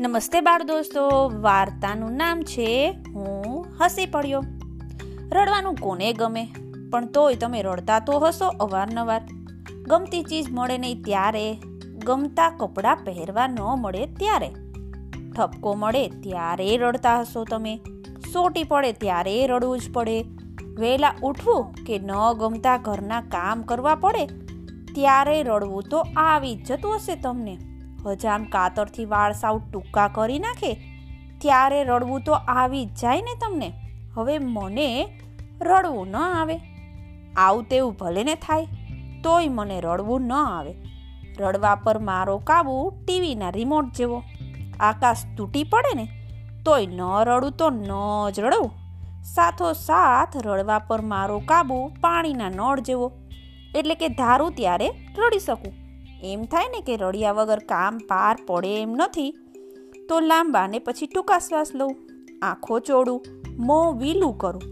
નમસ્તે બાળ દોસ્તો, વાર્તાનું નામ છે, હું હસી પડ્યો. રડવાનું કોને ગમે? પણ તોય તમે રડતા તો હશો અવારનવાર. ગમતી ચીજ મળે નહીં ત્યારે, ગમતા કપડાં પહેરવા ન મળે ત્યારે. ઠપકો મળે ત્યારે રડતા હશો તમે, સોટી પડે ત્યારે રડવું જ પડે. વહેલા ઉઠવું કે ન ગમતા ઘરના કામ કરવા પડે, ત્યારે રડવું તો આવી જ જતું હશે તમને. હજામ કાતરથી વાળ સાવ ટૂંકા કરી નાખે, ત્યારે રડવું તો આવી જ જાય ને તમને. હવે મને રડવું ન આવે. આવું તેવું ભલે ને થાય, તોય મને રડવું ન આવે. રડવા પર મારો કાબુ ટીવીના રિમોટ જેવો. આકાશ તૂટી પડે ને, તોય ન રડું તો ન જ રડવું. સાથોસાથ રડવા પર મારો કાબુ પાણીના નળ જેવો. એટલે કે ધારું ત્યારે રડી શકું. એમ થાય ને કે રડ્યા વગર કામ પાર પડે એમ નથી, તો લાંબા ને પછી ટૂંકા શ્વાસ લઉં, આંખો ચોડું, મોં વીલું કરું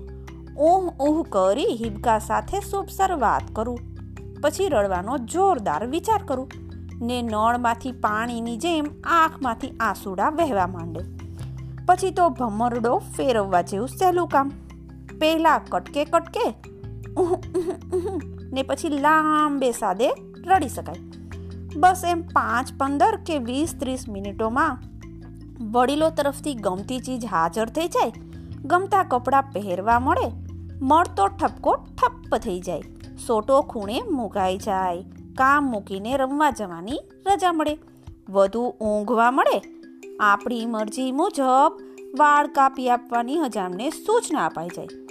ઊહ ઊહ કરી હિબકા સાથે શુભસર વાત કરું, પછી રડવાનો જોરદાર વિચાર કરું, ને નળમાંથી પાણીની જેમ આંખમાંથી આંસુડા વહેવા માંડે. પછી તો ભમરડો ફેરવવા જેવું સહેલું કામ, પહેલા કટકે કટકે ને પછી લાંબે સાદે રડી શકાય. બસ એમ પાંચ, પંદર કે વીસ, ત્રીસ મિનિટોમાં વડીલો તરફથી ગમતી ચીજ હાજર થઈ જાય, ગમતા કપડાં પહેરવા મળે, મળતો ઠપકો ઠપ્પ થઈ જાય, સોટો ખૂણે મુકાઈ જાય, કામ મૂકીને રમવા જવાની રજા મળે, વધુ ઊંઘવા મળે, આપણી મરજી મુજબ વાળ કાપી આપવાની હજામને સૂચના અપાઈ જાય,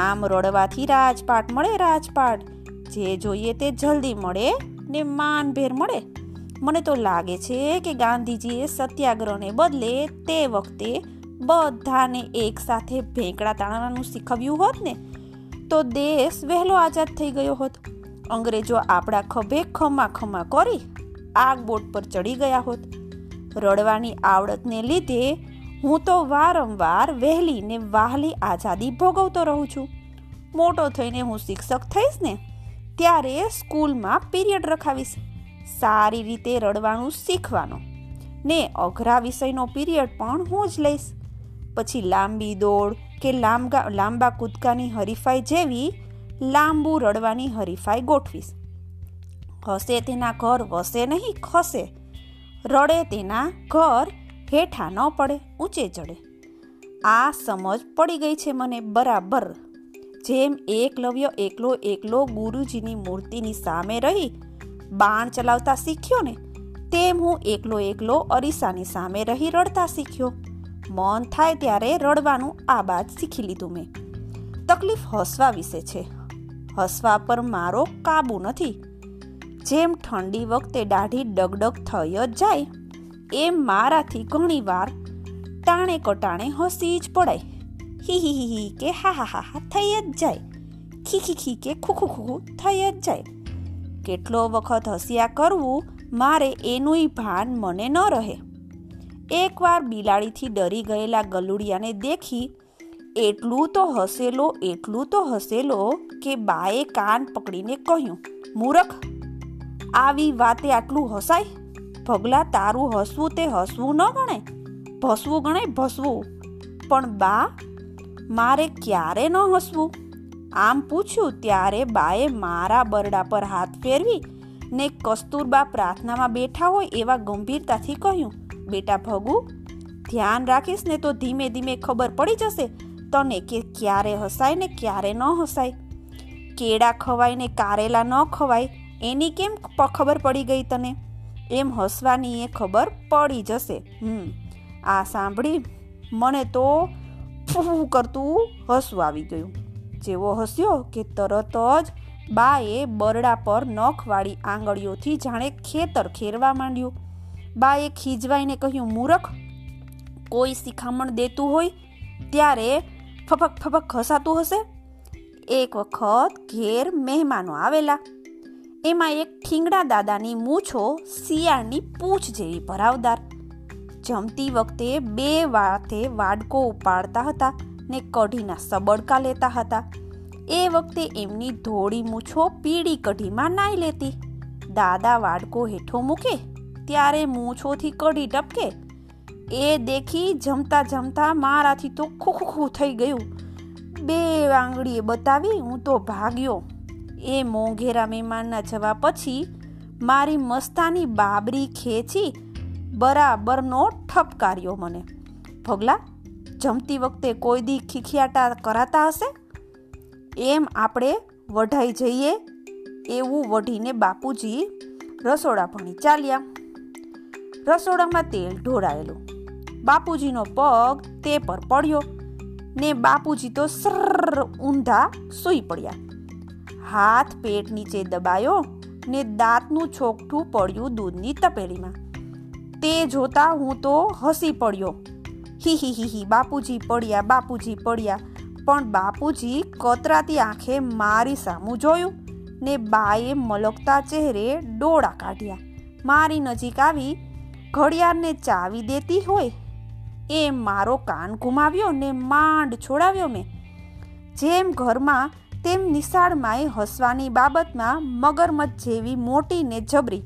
આમ રડવાથી રાજપાટ મળે રાજપાટ, જે જોઈએ તે જલ્દી મળે ને માનભેર મળે. મને તો લાગે છે કે ગાંધીજીએ સત્યાગ્રહને બદલે તે વખતે બધાને એક સાથે ભેંકડા તાણવાનું શીખવ્યું હોત ને, તો દેશ વહેલો આઝાદ થઈ ગયો હોત. અંગ્રેજો આપણા ખભે ખમા ખમા કરી આગ બોટ પર ચડી ગયા હોત. રડવાની આવડતને લીધે હું તો વારંવાર વહેલી ને વાહલી આઝાદી ભોગવતો રહું છું. મોટો થઈને હું શિક્ષક થઈશ ને ત્યારે સ્કૂલમાં પીરિયડ રખાવીશ. સારી રીતે રડવાનું શીખવાનું. ને અઘરા વિષયનો પીરિયડ પણ હું જ લઈશ. પછી લાંબી દોડ કે લાંબા લાંબા કૂદકાની હરીફાઈ જેવી લાંબુ રડવાની હરીફાઈ ગોઠવીશ. હસે તેના ઘર, વસે નહીં, ખસે. રડે તેના ઘર હેઠા ન પડે, ઊંચે ચડે. આ સમજ પડી ગઈ છે મને બરાબર. જેમ એકલવ્ય એકલો એકલો ગુરુજીની મૂર્તિની સામે રહી, બાણ ચલાવતા શીખ્યો ને તેમ હું એકલો એકલો અરીસાની સામે રહી રડતા શીખ્યો. મન થાય ત્યારે રડવાનું આ બાદ શીખી લીધું મેં. તકલીફ હસવા વિશે છે. હસવા પર મારો કાબુ નથી. જેમ ઠંડી વખતે દાઢી ડગડગ થઈ જ જાય, એમ મારાથી ઘણીવાર ટાણે કટાણે હસી જ પડાય. હી હી કે હા હા હા હા થઈ જ જાય ખી ખી ખી કે ખુખુ ખુખુ થઈ જ જાય કેટલો વખત હસ્યા કરવું મારે એનુંય ભાન મને ન રહે એકવાર બિલાડીથી ડરી ગયેલા ગલુડિયાને દેખી એટલું તો હસેલો એટલું તો હસેલો કે બાએ કાન પકડીને કહ્યું મૂરખ આવી વાતે આટલું હસાય ભગલા તારું હસવું તે હસવું ન ગણાય ભસવું ગણાય ભસવું પણ બા મારે ક્યારે ન હસવું? આમ પૂછ્યું ત્યારે બાએ મારા બરડા પર હાથ ફેરવી ને કસ્તુરબા પ્રાર્થનામાં બેઠા હોય એવા ગંભીરતાથી કહ્યું, બેટા ભગુ, ધ્યાન રાખીશ ને તો ધીમે ધીમે ખબર પડી જશે તને કે ક્યારે હસાય ને ક્યારે ન હસાય. કેળા ખવાય ને કારેલા ન ખવાય, એની કેમ ખબર પડી ગઈ તને? એમ હસવાની એ ખબર પડી જશે. હમ, આ સાંભળી મને તો ફૂ કરતું હસવું આવી ગયું. જેવો હસ્યો કે તરત જ બાએ બરડા પર નખવાળી આંગળીઓથી જાણે ખેતર ખેરવા માંડ્યું. બાએ ખીજવાઈને કહ્યું, મૂરખ, કોઈ શિખામણ દેતું હોય ત્યારે ફફક ફફક હસાતું હશે? એક વખત ઘેર મહેમાનો આવેલા. એમાં એક ઠીંગડા દાદાની મૂછો શિયાળની પૂછ જેવી ભરાવદાર જમતી વખતે બે વાતે વાડકો ઉપાડતા હતા ને કઢીના સબડકા લેતા હતા. એ વખતે એમની ધોળી મૂછો પીળી કઢીમાં નાઈ લેતી. દાદા વાડકો હેઠો મૂકે, ત્યારે મૂછોથી કઢી ટપકે. એ દેખી જમતા જમતા મારાથી તો ખુખુખું થઈ ગયું. બે આંગળીએ બતાવી હું તો ભાગ્યો. એ મોંઘેરા મહેમાનના જવા પછી મારી મસ્તાની બાબરી ખેંચી બરાબરનો ઠપકાર્યો મને. ભગલા, જમતી વખતે કોઈ દી ખીખિયાટા કરાતા હશે? એમ આપણે વઢાઈ જઈએ એવું વઢીને બાપુજી રસોડા ભણી ચાલ્યા. રસોડામાં તેલ ઢોળાયેલું. બાપુજીનો પગ તે પર પડ્યો ને બાપુજી તો સર ઊંધા સૂઈ પડ્યા. હાથ પેટ નીચે દબાયો ને દાંતનું છોકઠું પડ્યું દૂધની તપેલીમાં. તે જોતા હું તો હસી પડ્યો. હી હી હી બાપુજી પડ્યા બાપુજી પડ્યા, પણ બાપુજી કતરાતી આંખે મારી સામું જોયું ને બાએ મલકતા ચહેરે ડોળા કાઢ્યા. મારી નજીક આવી ઘડિયાળને ચાવી દેતી હોય એ મારો કાન ગુમાવ્યો ને માંડ છોડાવ્યો મેં. જેમ ઘરમાં તેમ નિશાળમાંય હસવાની બાબતમાં મગરમચ્છ જેવી મોટી ને જબરી.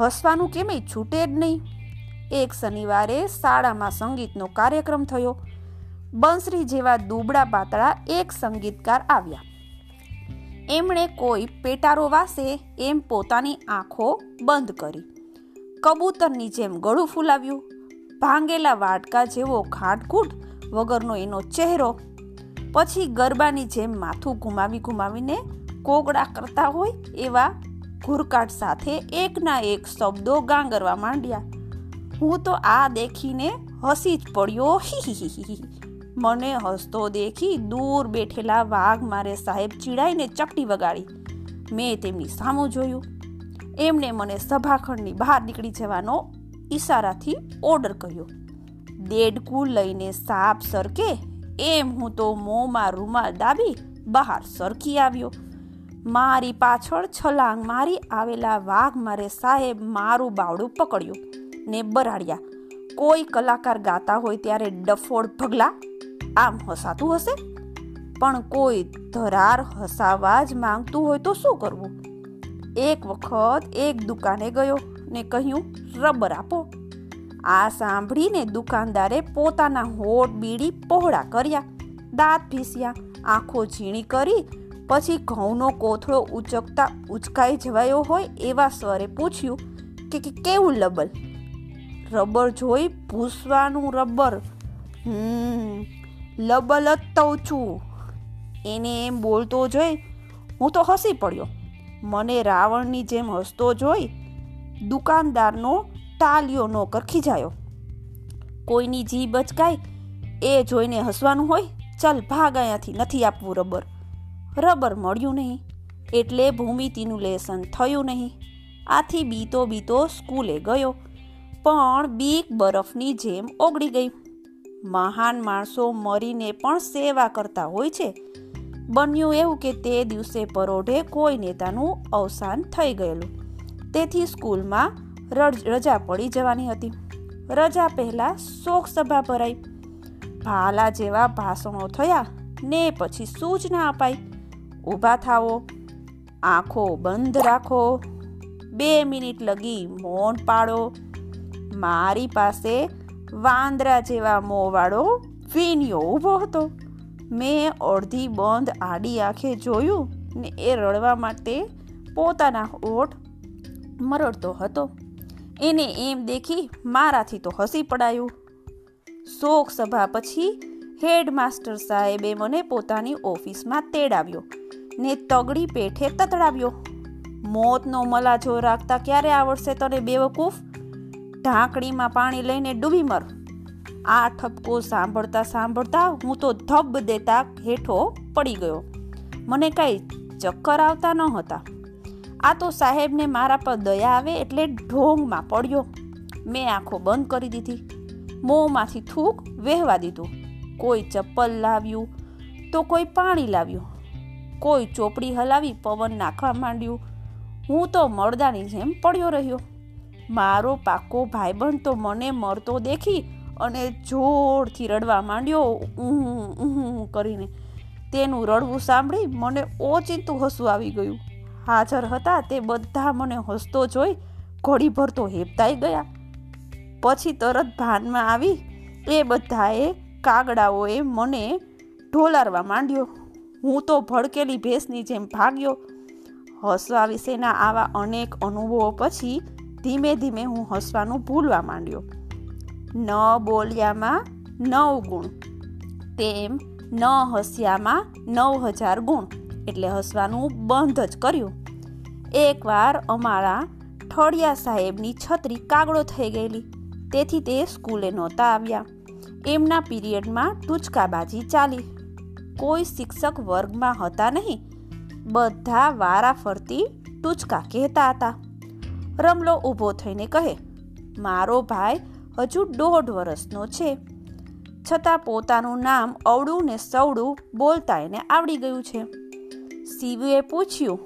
હસવાનું કેમેય છૂટે જ નહીં. એક શનિવારે શાળામાં સંગીતનો કાર્યક્રમ થયો. બંસરી જેવા દુબળા પાતળા એક સંગીતકાર આવ્યા. એમણે કોઈ પેટારો વાસે એમ પોતાની આંખો બંધ કરી. કબૂતરની જેમ ગળું ફૂલાવ્યું. ભાંગેલા વાટકા જેવો ખાટકૂટ વગરનો એનો ચહેરો. પછી ગરબાની જેમ માથું ઘુમાવી ઘુમાવીને કોગડા કરતા હોય એવા ઘુરકાટ સાથે એકના એક શબ્દો ગાંગરવા માંડ્યા. હું તો આ દેખીને હસી જ પડ્યો. મને હસતો દેખી દૂર બેઠેલા વાઘ મારે સાહેબ ચીડાઈને ચપટી વગાડી. મેં તેમની સામું જોયું. એમણે મને સભાખંડની બહાર નીકળી જવાનો ઈશારાથી ઓર્ડર કર્યો. દેડકું લઈને સાપ સરકે એમ હું તો મોંમાં રૂમાલ દાબી બહાર સરકી આવ્યો. મારી પાછળ છલાંગ મારી આવેલા વાઘ મારે સાહેબ મારું બાવડું પકડ્યું. ને બરાડ્યા. કોઈ કલાકાર ગાતા હોય ત્યારે ડફોડ ભગલા આમ હસાતું હશે? પણ કોઈ ધરાર હસાવા જ માંગતું હોય તો શું કરવું? એક વખત એક દુકાને ગયો ને કહ્યું, રબર આપો. આ સાંભળીને દુકાનદારે પોતાના હોઠ બીડી પહોળા કર્યા. દાંત ભીસ્યા, આંખો ઝીણી કરી, પછી ઘઉંનો કોથળો ઉચકતા ઉચકાઈ જવાયો હોય એવા સ્વરે પૂછ્યું કે કેવું લબલ? રબર જોઈ ભૂસવાનું રબર. હમ લબલતવ તવ છું. એને એમ બોલતો જોઈ હું તો હસી પડ્યો. મને રાવણની જેમ હસતો જોઈ દુકાનદારનો ટાલિયો નોકર ખીજાયો. કોઈની જીભ અચકાય એ જોઈને હસવાનું હોય, ચાલ ભાગ અહીંયાથી નથી આપવું રબર. રબર મળ્યું નહીં, એટલે ભૂમિતિનું લેસન થયું નહીં. આથી બીતો બીતો સ્કૂલે ગયો. પણ બીક બરફની જેમ ઓગળી ગઈ. મહાન માણસો મરીને પણ સેવા કરતા હોય છે. બન્યું એવું કે તે દિવસે પરોઢે કોઈ નેતાનું અવસાન થઈ ગયેલું. તેથી સ્કૂલમાં રજા પડી જવાની હતી. રજા પહેલા શોક સભા ભરાઈ. ભાલા જેવા ભાષણો થયા ને પછી સૂચના અપાઈ. ઊભા થાવો આંખો બંધ રાખો, બે મિનિટ લગી મૌન પાડો મારી પાસે વાંદરા જેવા મોંવાળો વીણિયો ઊભો હતો. મેં અડધી બંધ આડી આંખે જોયું ને એ રડવા માટે પોતાના ઓઠ મરડતો હતો. એને એમ દેખી મારાથી તો હસી પડાયું. શોક સભા પછી હેડમાસ્ટર સાહેબે મને પોતાની ઓફિસમાં તેડાવ્યો ને તગડી પેઠે તતડાવ્યો. મોતનો મલાજો રાખતા ક્યારે આવડશે તને બેવકૂફ? ઢાંકણીમાં પાણી લઈને ડૂબી મર. આ ઠપકો સાંભળતા સાંભળતા હું તો ધબ દેતા હેઠો પડી ગયો. મને કાંઈ ચક્કર આવતા ન હતા આ તો સાહેબને મારા પર દયા આવે એટલે ઢોંગમાં પડ્યો. મેં આંખો બંધ કરી દીધી. મોંમાંથી થૂક વહેવા દીધું. કોઈ ચપ્પલ લાવ્યું તો કોઈ પાણી લાવ્યું. કોઈ ચોપડી હલાવી પવન નાખવા માંડ્યું. હું તો મળદાની જેમ પડ્યો રહ્યો. મારો પાકો ભાઈબંધ તો મને મરતો દેખી અને જોરથી રડવા માંડ્યો. ઊં કરીને તેનું રડવું સાંભળી મને ઓચિંતું હસવું આવી ગયું. હાજર હતા તે બધા મને હસતો જોઈ ઘડીભર તો હેપતાઈ ગયા. પછી તરત ભાનમાં આવી એ બધાએ કાગડાઓએ મને ઢોલારવા માંડ્યો. હું તો ભડકેલી ભેંસની જેમ ભાગ્યો. હસવા વિશેના આવા અનેક અનુભવો પછી ધીમે ધીમે હું હસવાનું ભૂલવા માંડ્યો. ન બોલ્યામાં નવ ગુણ. તેમ ન હસ્યામાં નવ હજાર ગુણ. એટલે હસવાનું બંધ જ કર્યું. એકવાર અમારા ઠળિયા સાહેબની છત્રી કાગડો થઈ ગયેલી. તેથી તે સ્કૂલે નહોતા આવ્યા. એમના પીરિયડમાં ટૂચકાબાજી ચાલી. કોઈ શિક્ષક વર્ગમાં હતા નહીં. બધા વારા ફરતી ટૂચકા કહેતા હતા. રમલો ઊભો થઈને કહે, મારો ભાઈ હજુ દોઢ વર્ષનો છે. છતાં પોતાનું નામ અવળું ને સવડું બોલતા એને આવડી ગયું છે. શિવુએ પૂછ્યું,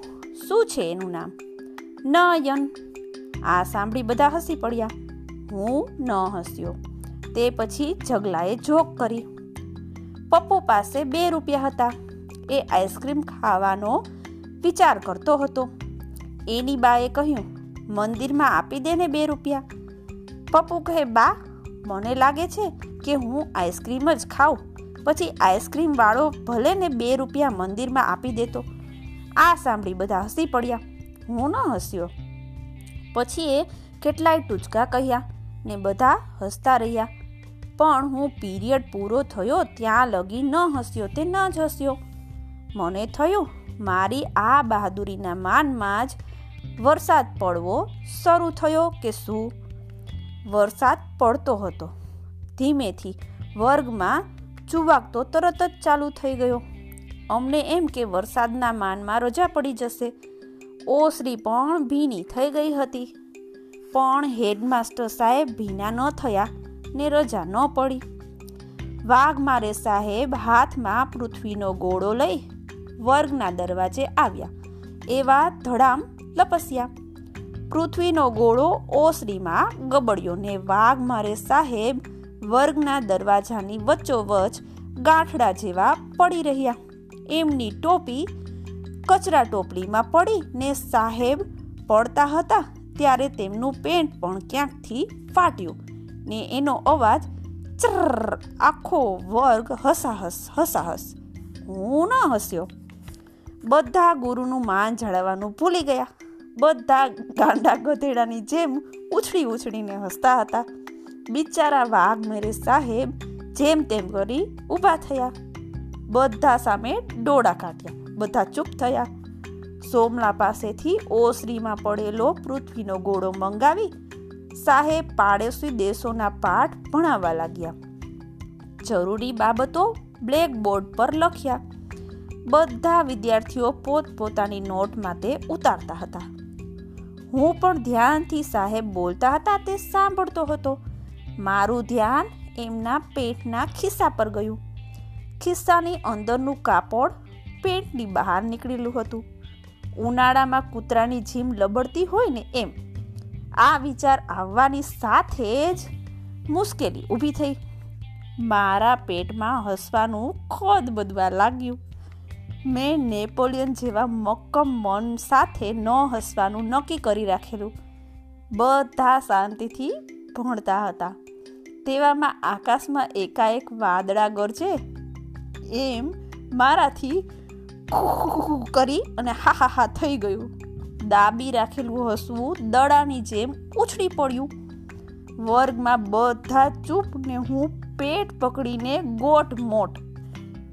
શું છે એનું નામ? નયન. આ સાંભળી બધા હસી પડ્યા. હું ન હસ્યો. તે પછી જગલાએ જોક કરી. પપ્પુ પાસે બે રૂપિયા હતા. એ આઈસ્ક્રીમ ખાવાનો વિચાર કરતો હતો. એની બાએ કહ્યું મંદિરમાં આપી દે ને બે રૂપિયા. પપ્પુ કહે, બા, મને લાગે છે કે હું આઈસ્ક્રીમ જ ખાઉં. પછી આઈસ્ક્રીમ વાળો ભલે ને બે રૂપિયા મંદિરમાં આપી દેતો. આ સાંભળી બધા હસી પડ્યા. હું ન હસ્યો. પછી એ કેટલાય ટૂચકા કહ્યા ને બધા હસતા રહ્યા. પણ હું પીરિયડ પૂરો થયો ત્યાં લગી ન હસ્યો તે ન જ હસ્યો. મને થયું, મારી આ બહાદુરીના માનમાં જ વરસાદ પડવો શરૂ થયો કે શું? વરસાદ પડતો હતો. ધીમેથી વર્ગમાં ચુવાક તરત જ ચાલુ થઈ ગયો. અમને એમ કે વરસાદના માનમાં રજા પડી જશે. ઓસરી પણ ભીની થઈ ગઈ હતી. પણ હેડમાસ્ટર સાહેબ ભીના ન થયા ને રજા ન પડી. વાઘ મારે સાહેબ હાથમાં પૃથ્વીનો ગોળો લઈ વર્ગના દરવાજે આવ્યા. એવા ધડામ લપસ્યા. પૃથ્વીનો ગોળો ઓસરીમાં ગબડ્યો ને વાઘ મારે સાહેબ વર્ગના દરવાજાની વચ્ચોવચ ગાંઠડા જેવા પડી રહ્યા. એમની ટોપી કચરા ટોપલીમાં પડી ને સાહેબ પડતા હતા ત્યારે તેમનું પેન્ટ પણ ક્યાંકથી ફાટ્યું ને એનો અવાજ ચર આખો વર્ગ હસાહસ હસાહસ. હું ન હસ્યો. બધા ગુરુનું માન જાળવવાનું ભૂલી ગયા. બધા ગાંડા ગધેડાની જેમ ઉછળી ઉછળીને હસતા હતા. બિચારા વાઘ મેરે સાહેબ જેમ તેમ કરી ઊભા થયા. બધા સામે ડોળા કાઢ્યા. બધા ચૂપ થયા. સોમલા પાસેથી ઓસરીમાં પડેલો પૃથ્વીનો ગોળો મંગાવી સાહેબ પાડોશી દેશોના પાઠ ભણાવવા લાગ્યા. જરૂરી બાબતો બ્લેકબોર્ડ પર લખ્યા. બધા વિદ્યાર્થીઓ પોતપોતાની નોટ માટે ઉતારતા હતા. હું પણ ધ્યાનથી સાહેબ બોલતા હતા તે સાંભળતો હતો. મારું ધ્યાન એમના પેટના ખિસ્સા પર ગયું. ખિસ્સાની અંદરનું કાપડ પેટની બહાર નીકળેલું હતું. ઉનાળામાં કૂતરાની જીમ લબડતી હોય ને એમ. આ વિચાર આવવાની સાથે જ મુશ્કેલી ઊભી થઈ. મારા પેટમાં હસવાનું ખોદ બધવા લાગ્યું. મેં નેપોલિયન જેવા મક્કમ મન સાથે ન હસવાનું નક્કી કરી રાખેલું. બધા શાંતિથી ભણતા હતા. તેવામાં આકાશમાં એકાએક વાદળા ગરજે એમ મારાથી કરી અને હા હા હા થઈ ગયું. દાબી રાખેલું હસવું દડાની જેમ ઉછળી પડ્યું. વર્ગમાં બધા ચૂપ ને હું પેટ પકડીને ગોટ મોટ.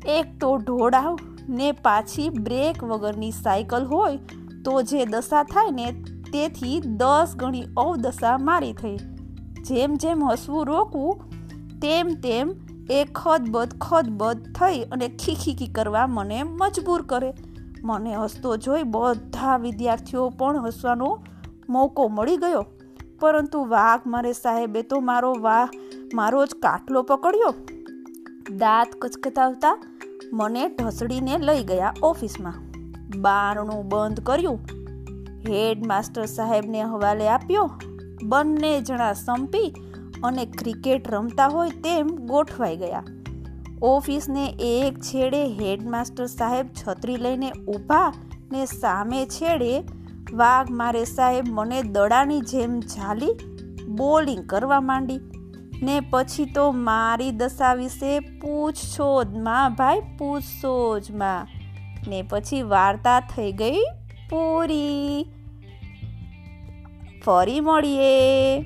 એક તો ઢોળાવ ને પાછી બ્રેક વગરની સાયકલ હોય તો જે દશા થાય ને તેથી દસ ગણી અવદશા મારી થઈ. જેમ જેમ હસવું રોકવું, તેમ તેમ એ ખદબદ ખદબદ થઈ અને ખીખીખી કરવા મને મજબૂર કરે. મને હસતો જોઈ બધા વિદ્યાર્થીઓ પણ હસવાનો મોકો મળી ગયો. પરંતુ વાઘ, મારે સાહેબે તો મારો વાહ, મારો જ કાટલો પકડ્યો. દાંત કચકતાવતા મને ઢસડીને લઈ ગયા ઓફિસમાં. બારણું બંધ કર્યું. હેડ માસ્ટર સાહેબને હવાલે આપ્યો. બંને જણા સંપી અને ક્રિકેટ રમતા હોય તેમ ગોઠવાઈ ગયા. ઓફિસને એક છેડે હેડમાસ્ટર સાહેબ છત્રી લઈને ઊભા ને સામે છેડે વાઘ મારે સાહેબ મને દડાની જેમ ઝાલી બોલિંગ કરવા માંડી. ને પછી તો મારી દશા વિશે પૂછશો જ, માં ભાઈ, પૂછશો જ માં. ને પછી વાર્તા થઈ ગઈ પૂરી. ફરી મળીએ.